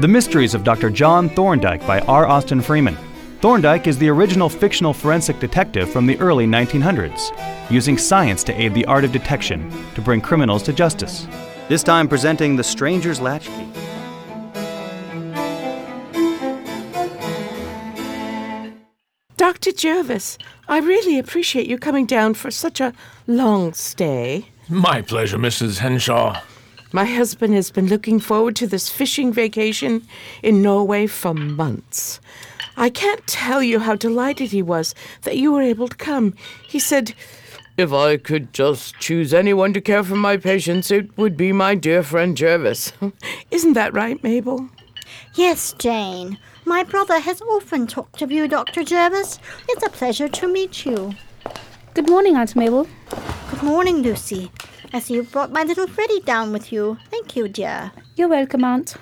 The Mysteries of Dr. John Thorndyke by R. Austin Freeman. Thorndyke is the original fictional forensic detective from the early 1900s, using science to aid the art of detection to bring criminals to justice. This time presenting The Stranger's Latchkey. Dr. Jervis, I really appreciate you coming down for such a long stay. My pleasure, Mrs. Henshaw. My husband has been looking forward to this fishing vacation in Norway for months. I can't tell you how delighted he was that you were able to come. He said, If I could just choose anyone to care for my patients, it would be my dear friend Jervis. Isn't that right, Mabel? Yes, Jane. My brother has often talked of you, Dr. Jervis. It's a pleasure to meet you. Good morning, Aunt Mabel. Good morning, Lucy. I see you brought my little Freddie down with you. Thank you, dear. You're welcome, Aunt.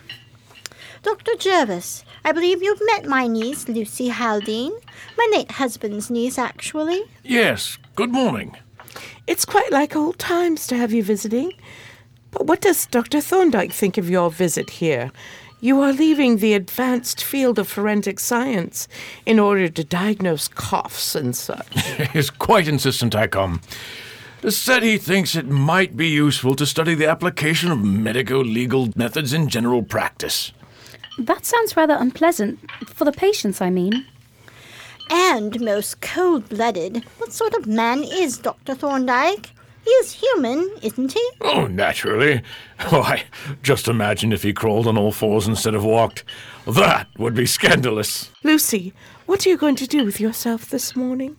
Dr. Jervis, I believe you've met my niece, Lucy Haldane. My late husband's niece, actually. Yes, good morning. It's quite like old times to have you visiting. But what does Dr. Thorndyke think of your visit here? You are leaving the advanced field of forensic science in order to diagnose coughs and such. He's quite insistent I come. Said he thinks it might be useful to study the application of medico legal methods in general practice. That sounds rather unpleasant. For the patients, I mean. And most cold blooded. What sort of man is Dr. Thorndyke? He is human, isn't he? Oh, naturally. Why, just imagine if he crawled on all fours instead of walked. That would be scandalous. Lucy, what are you going to do with yourself this morning?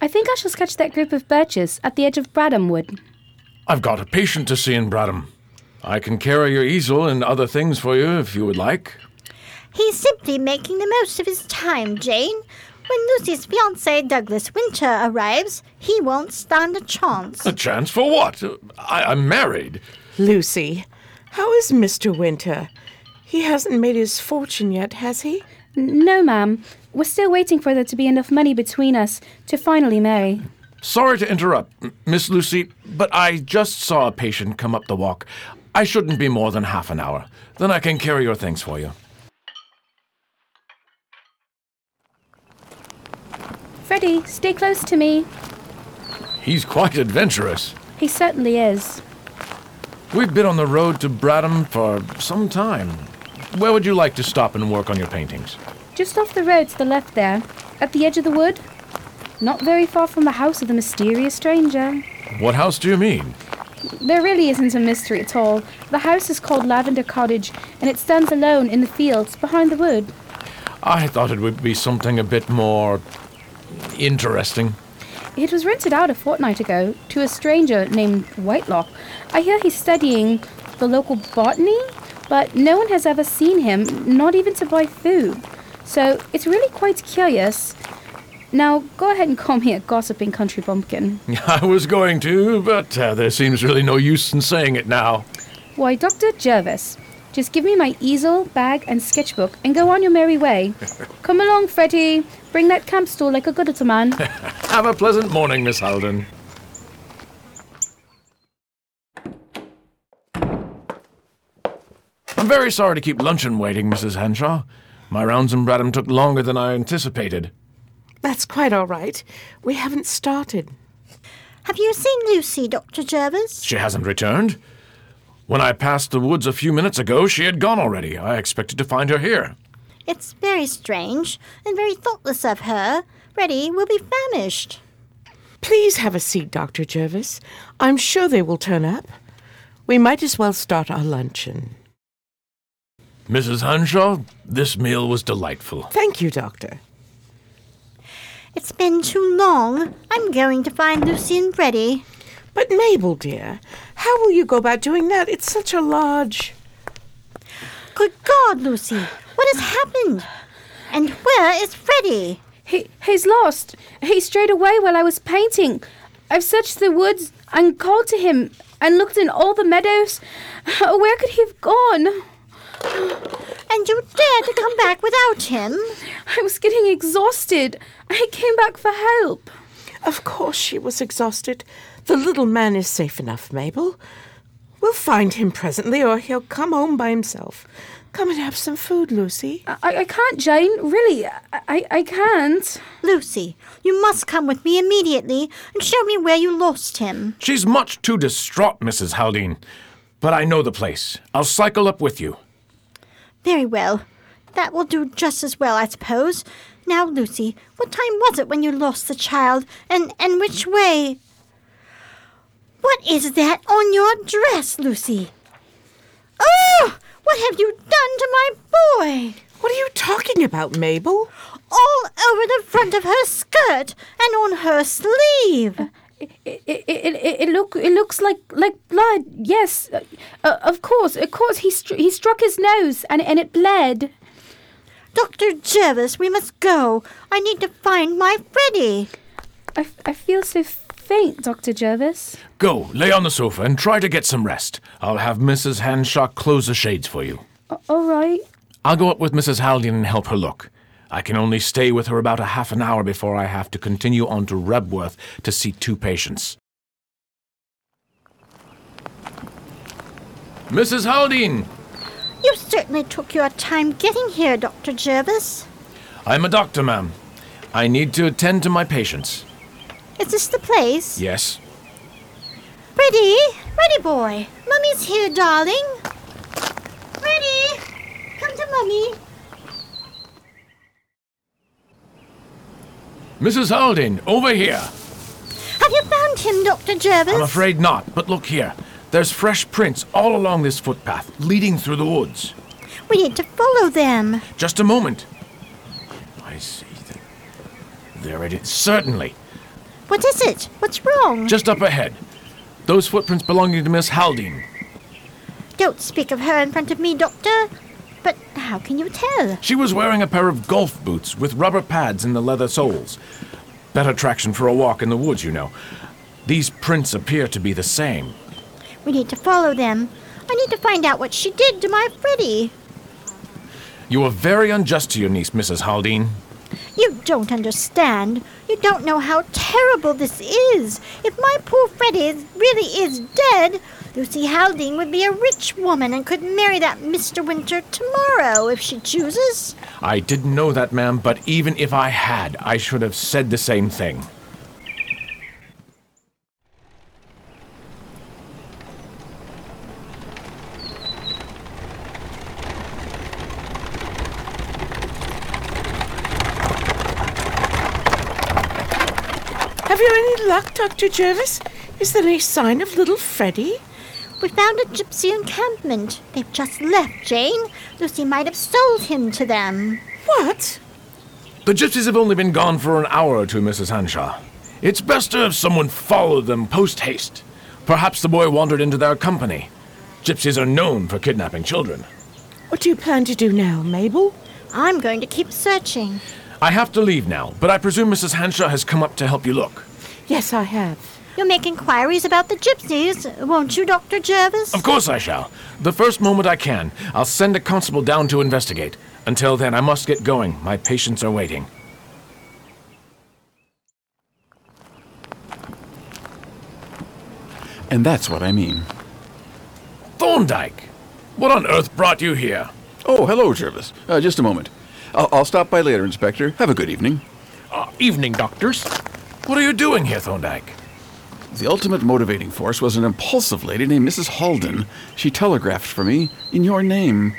I think I shall sketch that group of birches at the edge of Bradham Wood. I've got a patient to see in Bradham. I can carry your easel and other things for you if you would like. He's simply making the most of his time, Jane. When Lucy's fiance, Douglas Winter, arrives, he won't stand a chance. A chance for what? I- I'm married. Lucy, how is Mr. Winter? He hasn't made his fortune yet, has he? No, ma'am. We're still waiting for there to be enough money between us to finally marry. Sorry to interrupt, Miss Lucy, but I just saw a patient come up the walk. I shouldn't be more than half an hour. Then I can carry your things for you. Freddie, stay close to me. He's quite adventurous. He certainly is. We've been on the road to Bradham for some time. Where would you like to stop and work on your paintings? Just off the road to the left there, at the edge of the wood. Not very far from the house of the mysterious stranger. What house do you mean? There really isn't a mystery at all. The house is called Lavender Cottage, and it stands alone in the fields behind the wood. I thought it would be something a bit more interesting. It was rented out a fortnight ago to a stranger named Whitelock. I hear he's studying the local botany, but no one has ever seen him, not even to buy food. So it's really quite curious. Now, go ahead and call me a gossiping country bumpkin. I was going to, but uh, there seems really no use in saying it now. Why, Dr. Jervis, just give me my easel, bag, and sketchbook and go on your merry way. Come along, Freddie. Bring that camp stool like a good little man. Have a pleasant morning, Miss Halden. I'm very sorry to keep luncheon waiting, Mrs. Henshaw. My rounds in Bradham took longer than I anticipated. That's quite all right. We haven't started. Have you seen Lucy, Dr. Jervis? She hasn't returned. When I passed the woods a few minutes ago, she had gone already. I expected to find her here. It's very strange and very thoughtless of her. Freddie will be famished. Please have a seat, Dr. Jervis. I'm sure they will turn up. We might as well start our luncheon. Mrs. Henshaw, this meal was delightful. Thank you, Doctor. It's been too long. I'm going to find Lucy and Freddie. But Mabel, dear, how will you go about doing that? It's such a large. Good God, Lucy, what has happened? And where is Freddie? He, he's lost. He strayed away while I was painting. I've searched the woods and called to him and looked in all the meadows. Where could he have gone? And you dared to come back without him? I was getting exhausted. I came back for help. Of course she was exhausted. The little man is safe enough, Mabel. We'll find him presently, or he'll come home by himself. Come and have some food, Lucy. I, I can't, Jane. Really, I, I, I can't. Lucy, you must come with me immediately and show me where you lost him. She's much too distraught, Mrs. Haldane. But I know the place. I'll cycle up with you. Very well. That will do just as well, I suppose. Now, Lucy, what time was it when you lost the child, and, and which way? What is that on your dress, Lucy? Oh! What have you done to my boy? What are you talking about, Mabel? All over the front of her skirt and on her sleeve. It, it, it, it, it, look, it looks like, like blood. Yes, uh, uh, of course, of course. He, str- he struck his nose and, and it bled. Dr. Jervis, we must go. I need to find my Freddie. I, f- I feel so faint, Dr. Jervis. Go, lay on the sofa and try to get some rest. I'll have Mrs. Hanshaw close the shades for you. A- all right. I'll go up with Mrs. Haldane and help her look. I can only stay with her about a half an hour before I have to continue on to Rebworth to see two patients. Mrs. Haldane! You certainly took your time getting here, Dr. Jervis. I'm a doctor, ma'am. I need to attend to my patients. Is this the place? Yes? Ready? Ready, boy, Mummy's here, darling. Ready? come to Mummy. Mrs. Haldane, over here! Have you found him, Dr. Jervis? I'm afraid not, but look here. There's fresh prints all along this footpath, leading through the woods. We need to follow them. Just a moment. I see. Th- There it is. Certainly. What is it? What's wrong? Just up ahead. Those footprints belonging to Miss Haldane. Don't speak of her in front of me, Doctor. How can you tell? She was wearing a pair of golf boots with rubber pads in the leather soles. Better traction for a walk in the woods, you know. These prints appear to be the same. We need to follow them. I need to find out what she did to my Freddie. You are very unjust to your niece, Mrs. Haldane. You don't understand. You don't know how terrible this is. If my poor Freddie is, really is dead, Lucy Haldane would be a rich woman and could marry that Mr. Winter tomorrow if she chooses. I didn't know that, ma'am, but even if I had, I should have said the same thing. Have you any luck, Dr. Jervis? Is there any sign of little Freddie? We found a gypsy encampment. They've just left, Jane. Lucy might have sold him to them. What? The gypsies have only been gone for an hour or two, Mrs. Hanshaw. It's best to have someone follow them post haste. Perhaps the boy wandered into their company. Gypsies are known for kidnapping children. What do you plan to do now, Mabel? I'm going to keep searching. I have to leave now, but I presume Mrs. Hanshaw has come up to help you look. Yes, I have. You'll make inquiries about the gypsies, won't you, Dr. Jervis? Of course I shall. The first moment I can, I'll send a constable down to investigate. Until then, I must get going. My patients are waiting. And that's what I mean. Thorndyke! What on earth brought you here? Oh, hello, Jervis. Uh, just a moment. I'll, I'll stop by later, Inspector. Have a good evening. Uh, evening, doctors. What are you doing here, Thorndyke? The ultimate motivating force was an impulsive lady named Mrs. Halden. She telegraphed for me in your name.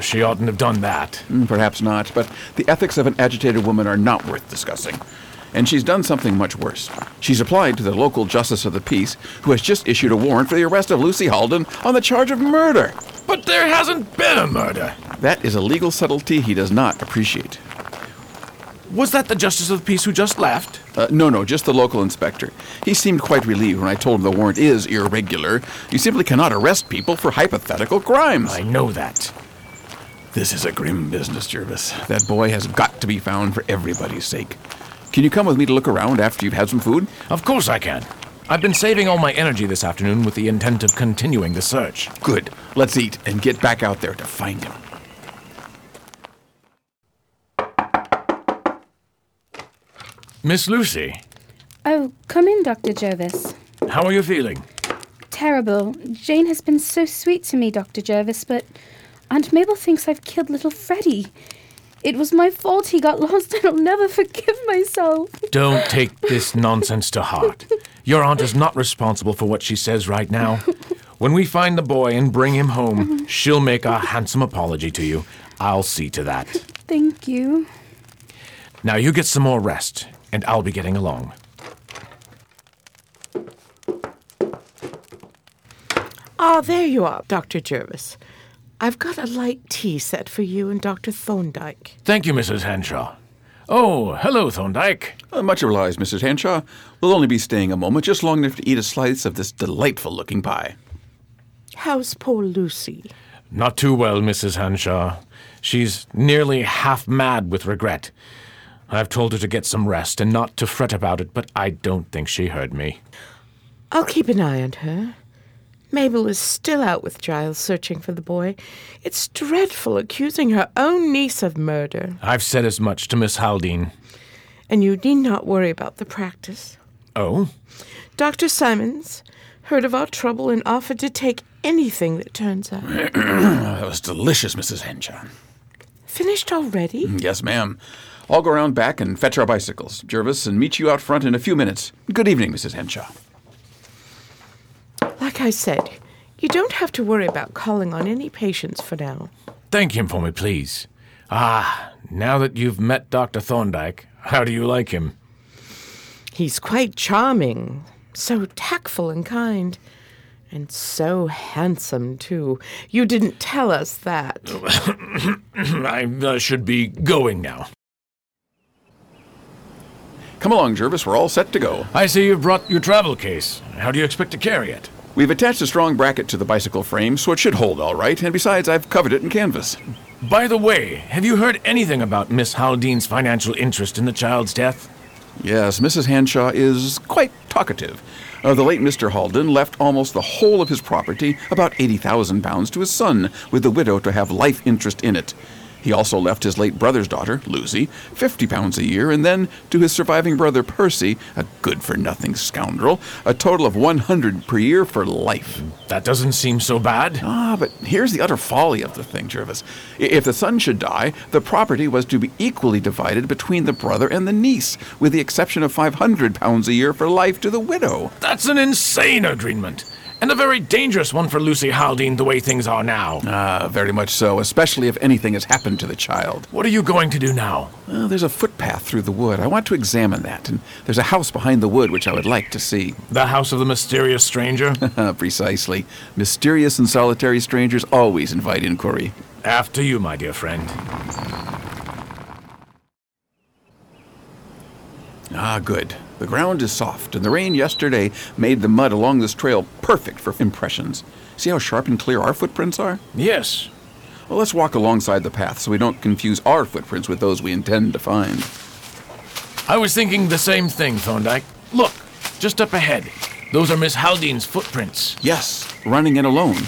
She oughtn't have done that. Mm, Perhaps not, but the ethics of an agitated woman are not worth discussing. And she's done something much worse. She's applied to the local justice of the peace, who has just issued a warrant for the arrest of Lucy Halden on the charge of murder. But there hasn't been a murder. That is a legal subtlety he does not appreciate. Was that the Justice of the Peace who just left? Uh, no, no, just the local inspector. He seemed quite relieved when I told him the warrant is irregular. You simply cannot arrest people for hypothetical crimes. I know that. This is a grim business, Jervis. That boy has got to be found for everybody's sake. Can you come with me to look around after you've had some food? Of course I can. I've been saving all my energy this afternoon with the intent of continuing the search. Good. Let's eat and get back out there to find him. Miss Lucy, Oh, come in, Dr. Jervis. how are you feeling? terrible. Jane has been so sweet to me, Dr. Jervis, but Aunt Mabel thinks I've killed little Freddie. It was my fault he got lost, and I'll never forgive myself. Don't take this nonsense to heart. Your aunt is not responsible for what she says right now. When we find the boy and bring him home, she'll make a handsome apology to you. I'll see to that. Thank you. Now you get some more rest, and I'll be getting along. Ah, there you are, Dr. Jervis. I've got a light tea set for you and Dr. Thorndyke. Thank you, Mrs. Henshaw. Oh, hello, Thorndyke. Uh, much obliged, Mrs. Henshaw. We'll only be staying a moment, just long enough to eat a slice of this delightful looking pie. How's poor Lucy? Not too well, Mrs. Henshaw. She's nearly half mad with regret. I've told her to get some rest and not to fret about it, but I don't think she heard me. I'll keep an eye on her. Mabel is still out with Giles searching for the boy. It's dreadful accusing her own niece of murder. I've said as much to Miss Haldane. And you need not worry about the practice. Oh? Dr. Simons heard of our trouble and offered to take anything that turns up. That was delicious, Mrs. Henshaw. Finished already? Mm, yes, ma'am. I'll go round back and fetch our bicycles, Jervis, and meet you out front in a few minutes. Good evening, Mrs. Henshaw. Like I said, you don't have to worry about calling on any patients for now. Thank him for me, please. Ah, now that you've met Dr. Thorndyke, how do you like him? He's quite charming, so tactful and kind. And so handsome, too. You didn't tell us that. I uh, should be going now. Come along, Jervis. We're all set to go. I see you've brought your travel case. How do you expect to carry it? We've attached a strong bracket to the bicycle frame, so it should hold all right, and besides, I've covered it in canvas. By the way, have you heard anything about Miss Haldane's financial interest in the child's death? Yes, Mrs. Hanshaw is quite talkative. Uh, the late Mr. Halden left almost the whole of his property, about £80,000, to his son, with the widow to have life interest in it. He also left his late brother's daughter, Lucy, fifty pounds a year, and then to his surviving brother, Percy, a good for nothing scoundrel, a total of one hundred per year for life. That doesn't seem so bad. Ah, but here's the utter folly of the thing, Jervis. If the son should die, the property was to be equally divided between the brother and the niece, with the exception of five hundred pounds a year for life to the widow. That's an insane agreement. And a very dangerous one for Lucy Haldane the way things are now. Ah, very much so, especially if anything has happened to the child. What are you going to do now? Well, there's a footpath through the wood. I want to examine that, and there's a house behind the wood which I would like to see. The house of the mysterious stranger? Precisely. Mysterious and solitary strangers always invite inquiry. After you, my dear friend. Ah, good. The ground is soft, and the rain yesterday made the mud along this trail perfect for impressions. See how sharp and clear our footprints are? Yes. Well, let's walk alongside the path so we don't confuse our footprints with those we intend to find. I was thinking the same thing, Thorndyke. Look, just up ahead. Those are Miss Haldane's footprints. Yes, running in alone.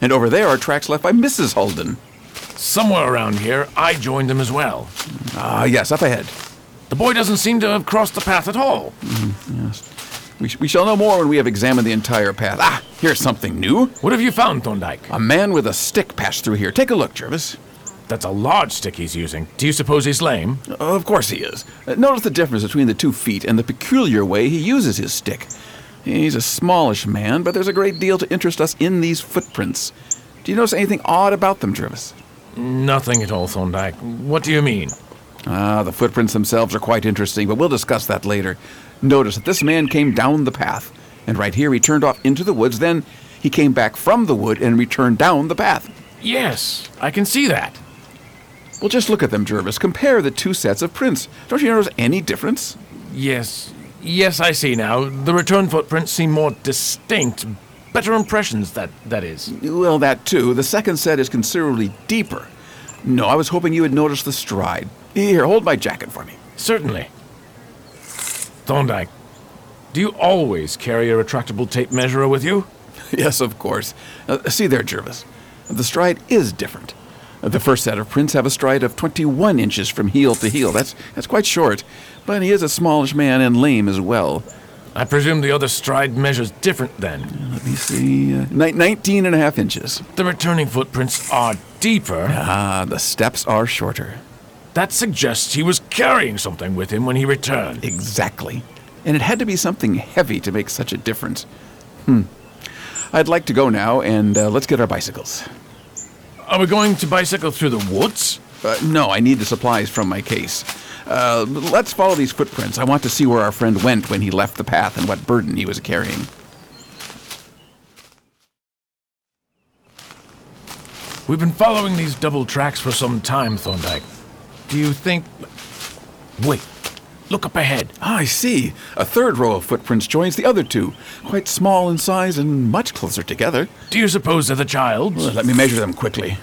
And over there are tracks left by Mrs. Holden. Somewhere around here, I joined them as well. Ah, yes, up ahead. The boy doesn't seem to have crossed the path at all. Yes. We, sh- we shall know more when we have examined the entire path. Ah, here's something new. What have you found, Thorndyke? A man with a stick passed through here. Take a look, Jervis. That's a large stick he's using. Do you suppose he's lame? Of course he is. Uh, notice the difference between the two feet and the peculiar way he uses his stick. He's a smallish man, but there's a great deal to interest us in these footprints. Do you notice anything odd about them, Jervis? Nothing at all, Thorndyke. What do you mean? Ah, the footprints themselves are quite interesting, but we'll discuss that later. Notice that this man came down the path, and right here he turned off into the woods, then he came back from the wood and returned down the path. Yes, I can see that. Well, just look at them, Jervis. Compare the two sets of prints. Don't you notice any difference? Yes, yes, I see now. The return footprints seem more distinct. Better impressions, that, that is. Well, that too. The second set is considerably deeper. No, I was hoping you would notice the stride. Here, hold my jacket for me. Certainly. Thorndyke, do you always carry a retractable tape measurer with you? yes, of course. Uh, see there, Jervis. The stride is different. Uh, The first set of prints have a stride of 21 inches from heel to heel. That's, that's quite short, but he is a smallish man and lame as well. I presume the other stride measures different then. Let me see. Uh, 19 and a half inches. The returning footprints are deeper. Ah, the steps are shorter. That suggests he was carrying something with him when he returned. Exactly. And it had to be something heavy to make such a difference. Hmm. I'd like to go now, and uh, let's get our bicycles. Are we going to bicycle through the woods? Uh, no, I need the supplies from my case. Uh, let's follow these footprints. I want to see where our friend went when he left the path and what burden he was carrying. We've been following these double tracks for some time, Thorndyke. Do you think. Wait, look up ahead. Ah, I see. A third row of footprints joins the other two, quite small in size and much closer together. Do you suppose they're the child's? Let me measure them quickly.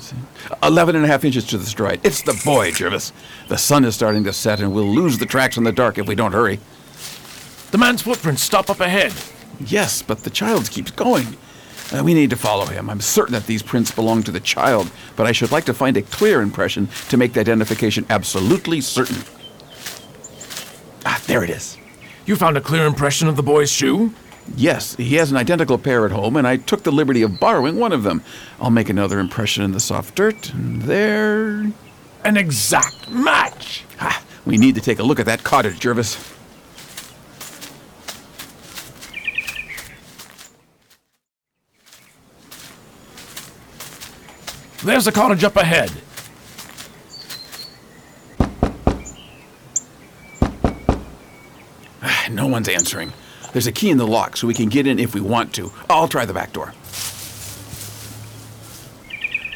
See. Eleven and a half inches to the stride. It's the boy, Jervis. The sun is starting to set, and we'll lose the tracks in the dark if we don't hurry. The man's footprints stop up ahead. Yes, but the child keeps going. Uh, we need to follow him. I'm certain that these prints belong to the child, but I should like to find a clear impression to make the identification absolutely certain. Ah, there it is. You found a clear impression of the boy's shoe? Yes, he has an identical pair at home, and I took the liberty of borrowing one of them. I'll make another impression in the soft dirt, and there. An exact match! Ah, we need to take a look at that cottage, Jervis. There's the cottage up ahead. Ah, No one's answering. There's a key in the lock, so we can get in if we want to. I'll try the back door.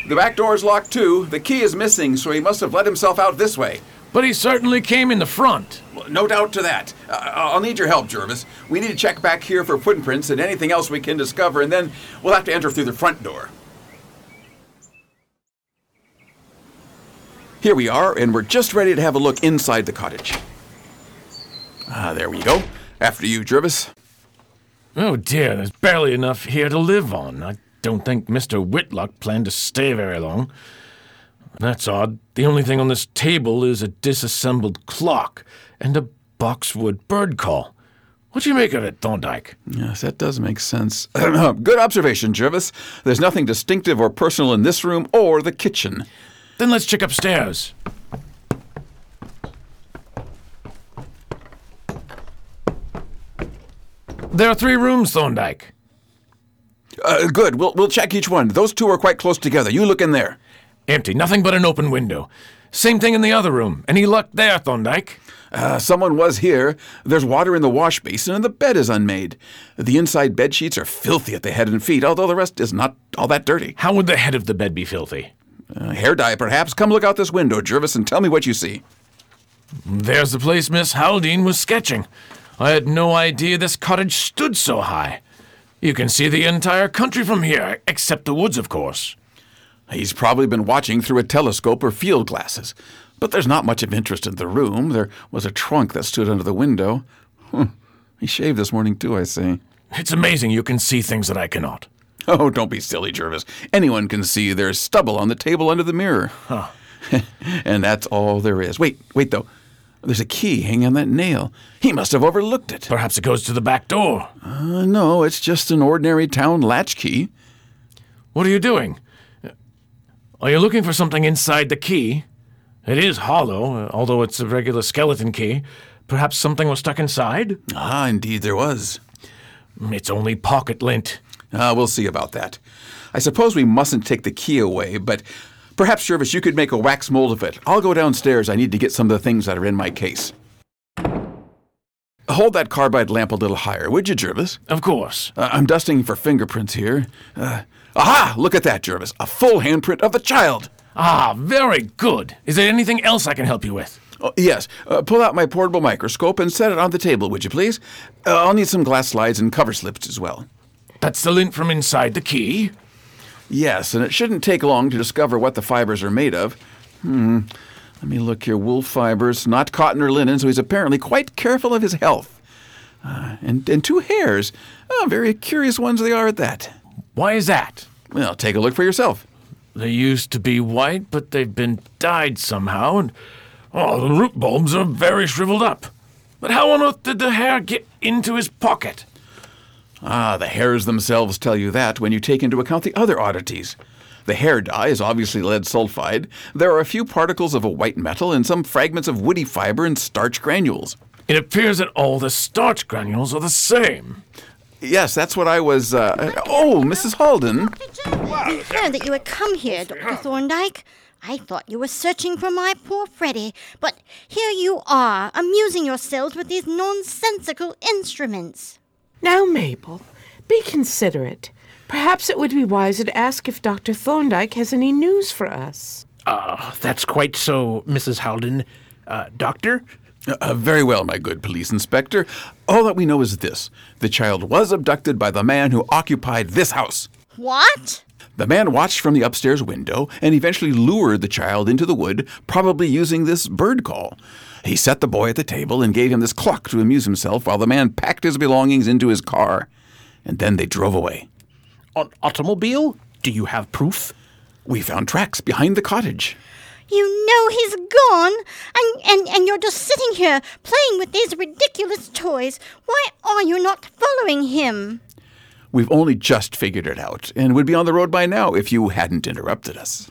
The back door is locked too. The key is missing, so he must have let himself out this way. But he certainly came in the front. No doubt to that. Uh, I'll need your help, Jervis. We need to check back here for footprints and anything else we can discover, and then we'll have to enter through the front door. Here we are, and we're just ready to have a look inside the cottage. Ah, there we go. After you, Jervis. Oh dear, there's barely enough here to live on. I don't think Mr. Whitlock planned to stay very long. That's odd. The only thing on this table is a disassembled clock and a boxwood bird call. What do you make of it, Thorndyke? Yes, that does make sense. Good observation, Jervis. There's nothing distinctive or personal in this room or the kitchen. Then let's check upstairs. There are three rooms, Thorndyke. Uh, good. We'll, we'll check each one. Those two are quite close together. You look in there. Empty, nothing but an open window. Same thing in the other room. Any luck there, Thorndyke? Uh, someone was here. There's water in the wash basin, and the bed is unmade. The inside bed sheets are filthy at the head and feet, although the rest is not all that dirty. How would the head of the bed be filthy? Uh, hair dye, perhaps. Come look out this window, Jervis, and tell me what you see. There's the place Miss Haldane was sketching. I had no idea this cottage stood so high. You can see the entire country from here, except the woods, of course. He's probably been watching through a telescope or field glasses. But there's not much of interest in the room. There was a trunk that stood under the window. He shaved this morning, too, I see. It's amazing you can see things that I cannot. Oh, don't be silly, Jervis. Anyone can see there's stubble on the table under the mirror. Huh. and that's all there is. Wait, wait, though. There's a key hanging on that nail. He must have overlooked it. Perhaps it goes to the back door. Uh, no, it's just an ordinary town latch key. What are you doing? Are you looking for something inside the key? It is hollow, although it's a regular skeleton key. Perhaps something was stuck inside? Ah, indeed there was. It's only pocket lint. Ah, we'll see about that. I suppose we mustn't take the key away, but perhaps, Jervis, you could make a wax mold of it. I'll go downstairs. I need to get some of the things that are in my case. Hold that carbide lamp a little higher, would you, Jervis? Of course. Uh, I'm dusting for fingerprints here. Uh, aha! Look at that, Jervis. A full handprint of the child. Ah, very good. Is there anything else I can help you with? Oh, yes. Uh, pull out my portable microscope and set it on the table, would you please? Uh, I'll need some glass slides and cover slips as well. That's the lint from inside the key. Yes, and it shouldn't take long to discover what the fibers are made of. Hmm. Let me look here. Wool fibers, not cotton or linen, so he's apparently quite careful of his health. Uh, and, and two hairs. Oh, very curious ones they are at that. Why is that? Well, take a look for yourself. They used to be white, but they've been dyed somehow, and oh, the root bulbs are very shriveled up. But how on earth did the hair get into his pocket? Ah, the hairs themselves tell you that when you take into account the other oddities. The hair dye is obviously lead sulfide. There are a few particles of a white metal and some fragments of woody fiber and starch granules. It appears that all the starch granules are the same. Yes, that's what I was. Uh, oh, Mrs. Halden. I heard that you had come here, Dr. Thorndyke. I thought you were searching for my poor Freddie, but here you are, amusing yourselves with these nonsensical instruments. Now, Mabel, be considerate. Perhaps it would be wiser to ask if Dr. Thorndyke has any news for us. Ah, that's quite so, Mrs. Halden. Uh, doctor? Uh, very well, my good police inspector. All that we know is this the child was abducted by the man who occupied this house. What? The man watched from the upstairs window and eventually lured the child into the wood, probably using this bird call. He set the boy at the table and gave him this clock to amuse himself while the man packed his belongings into his car. And then they drove away. An automobile? Do you have proof? We found tracks behind the cottage. You know he's gone, and, and, and you're just sitting here playing with these ridiculous toys. Why are you not following him? We've only just figured it out and would be on the road by now if you hadn't interrupted us.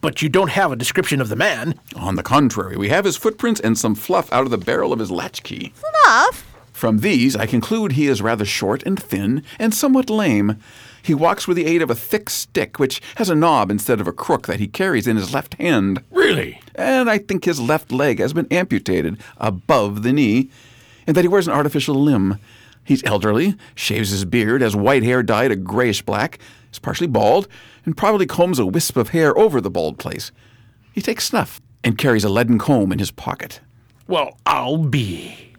But you don't have a description of the man. On the contrary, we have his footprints and some fluff out of the barrel of his latchkey. Fluff? From these, I conclude he is rather short and thin and somewhat lame. He walks with the aid of a thick stick, which has a knob instead of a crook that he carries in his left hand. Really? And I think his left leg has been amputated above the knee, and that he wears an artificial limb. He's elderly, shaves his beard, has white hair dyed a grayish black, is partially bald, and probably combs a wisp of hair over the bald place. He takes snuff and carries a leaden comb in his pocket. Well, I'll be.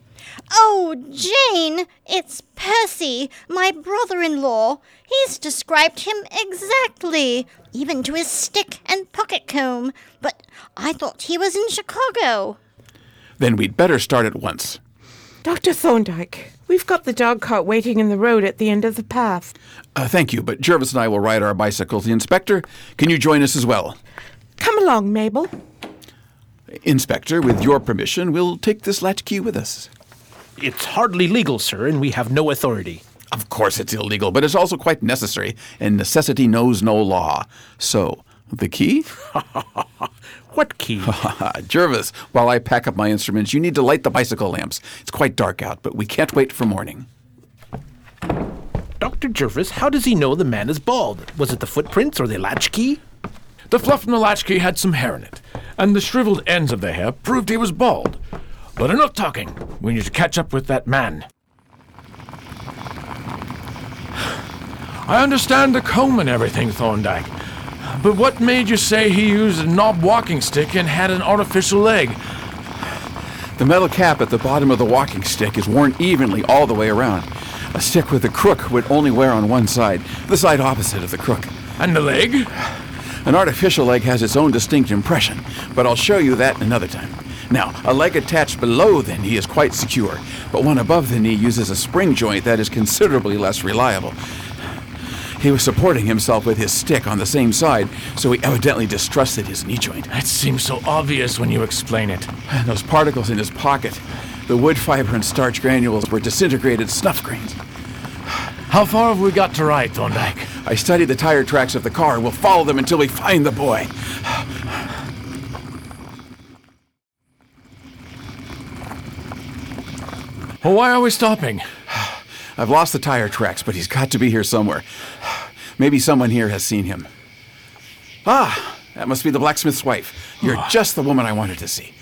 Oh, Jane, it's Percy, my brother in law. He's described him exactly, even to his stick and pocket comb. But I thought he was in Chicago. Then we'd better start at once. Dr. Thorndyke, we've got the dog cart waiting in the road at the end of the path. Uh, thank you, but Jervis and I will ride our bicycles. The inspector, can you join us as well? Come along, Mabel. Inspector, with your permission, we'll take this latchkey with us. It's hardly legal, sir, and we have no authority. Of course it's illegal, but it's also quite necessary, and necessity knows no law. So, the key? What key? Jervis, while I pack up my instruments, you need to light the bicycle lamps. It's quite dark out, but we can't wait for morning. Dr. Jervis, how does he know the man is bald? Was it the footprints or the latchkey? The fluff from the latchkey had some hair in it, and the shriveled ends of the hair proved he was bald. But enough talking. We need to catch up with that man. I understand the comb and everything, Thorndyke. But what made you say he used a knob walking stick and had an artificial leg? The metal cap at the bottom of the walking stick is worn evenly all the way around. A stick with a crook would only wear on one side, the side opposite of the crook. And the leg? An artificial leg has its own distinct impression, but I'll show you that another time. Now, a leg attached below the knee is quite secure, but one above the knee uses a spring joint that is considerably less reliable. He was supporting himself with his stick on the same side, so he evidently distrusted his knee joint. That seems so obvious when you explain it. And those particles in his pocket, the wood fiber and starch granules were disintegrated snuff grains. How far have we got to ride, Thorndyke? I studied the tire tracks of the car and we'll follow them until we find the boy. Well, why are we stopping? I've lost the tire tracks, but he's got to be here somewhere. Maybe someone here has seen him. Ah, that must be the blacksmith's wife. You're just the woman I wanted to see.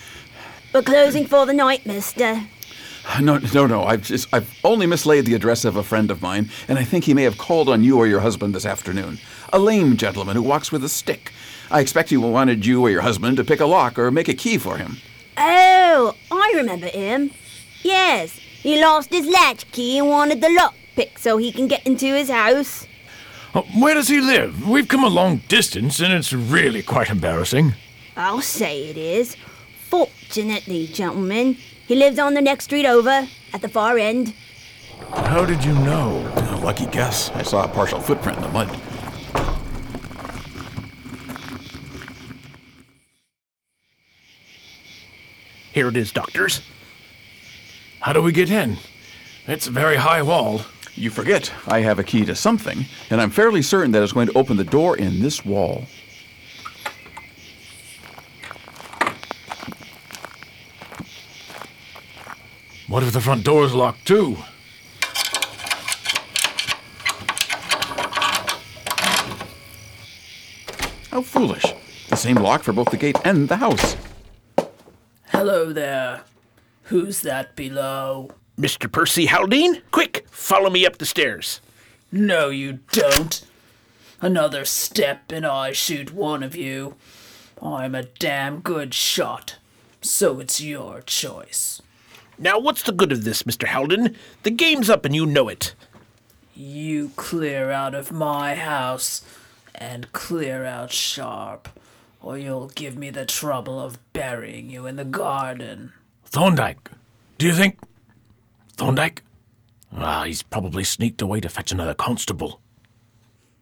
We're closing for the night, mister. No, no, no. I've just I've only mislaid the address of a friend of mine, and I think he may have called on you or your husband this afternoon. A lame gentleman who walks with a stick. I expect he wanted you or your husband to pick a lock or make a key for him. Oh, I remember him. Yes, he lost his latchkey and wanted the lock pick so he can get into his house. Uh, Where does he live? We've come a long distance, and it's really quite embarrassing. I'll say it is. Fortunately, gentlemen, he lives on the next street over, at the far end. How did you know? A lucky guess. I saw a partial footprint in the mud. Here it is, doctors. How do we get in? It's a very high wall. You forget, I have a key to something, and I'm fairly certain that it's going to open the door in this wall. What if the front door is locked too? How foolish. The same lock for both the gate and the house. Hello there. Who's that below? Mr. Percy Haldane? Quick, follow me up the stairs. No, you don't. Another step and I shoot one of you. I'm a damn good shot. So it's your choice. Now, what's the good of this, Mr. Haldane? The game's up and you know it. You clear out of my house and clear out sharp, or you'll give me the trouble of burying you in the garden. Thorndyke, do you think. Thorndyke? Ah, he's probably sneaked away to fetch another constable.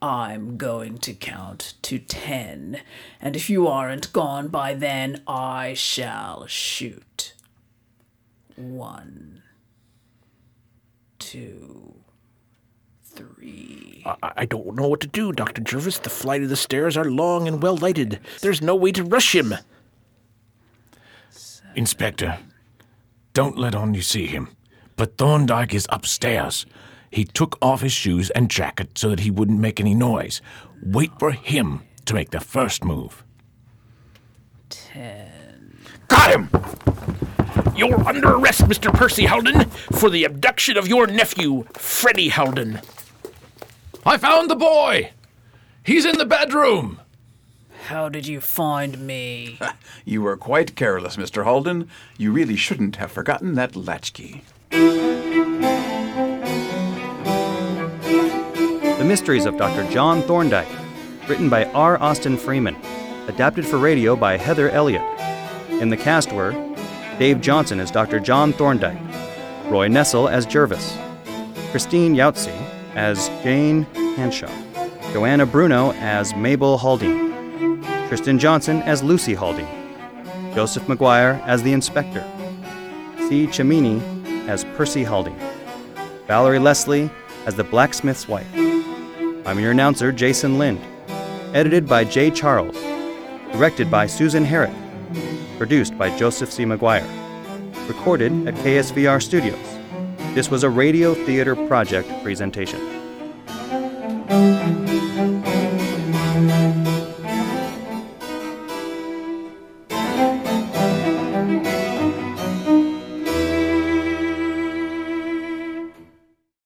I'm going to count to ten, and if you aren't gone by then, I shall shoot. One, two, three. I, I don't know what to do, Dr. Jervis. The flight of the stairs are long and well lighted. There's no way to rush him. Inspector, don't let on you see him. But Thorndyke is upstairs. He took off his shoes and jacket so that he wouldn't make any noise. Wait for him to make the first move. Ten. Got him! You're under arrest, Mr. Percy Haldane, for the abduction of your nephew, Freddie Haldane. I found the boy! He's in the bedroom! How did you find me? You were quite careless, Mr. Halden. You really shouldn't have forgotten that latchkey. The Mysteries of Dr. John Thorndyke, written by R. Austin Freeman, adapted for radio by Heather Elliott. In the cast were Dave Johnson as Dr. John Thorndyke, Roy Nessel as Jervis, Christine Yautzi as Jane Hanshaw, Joanna Bruno as Mabel Haldane, Tristan Johnson as Lucy Haldane, Joseph McGuire as the inspector, C. Chimini as Percy Haldane, Valerie Leslie as the blacksmith's wife. I'm your announcer, Jason Lind. Edited by Jay Charles. Directed by Susan Herrick. Produced by Joseph C. McGuire. Recorded at KSVR Studios. This was a Radio Theater Project presentation.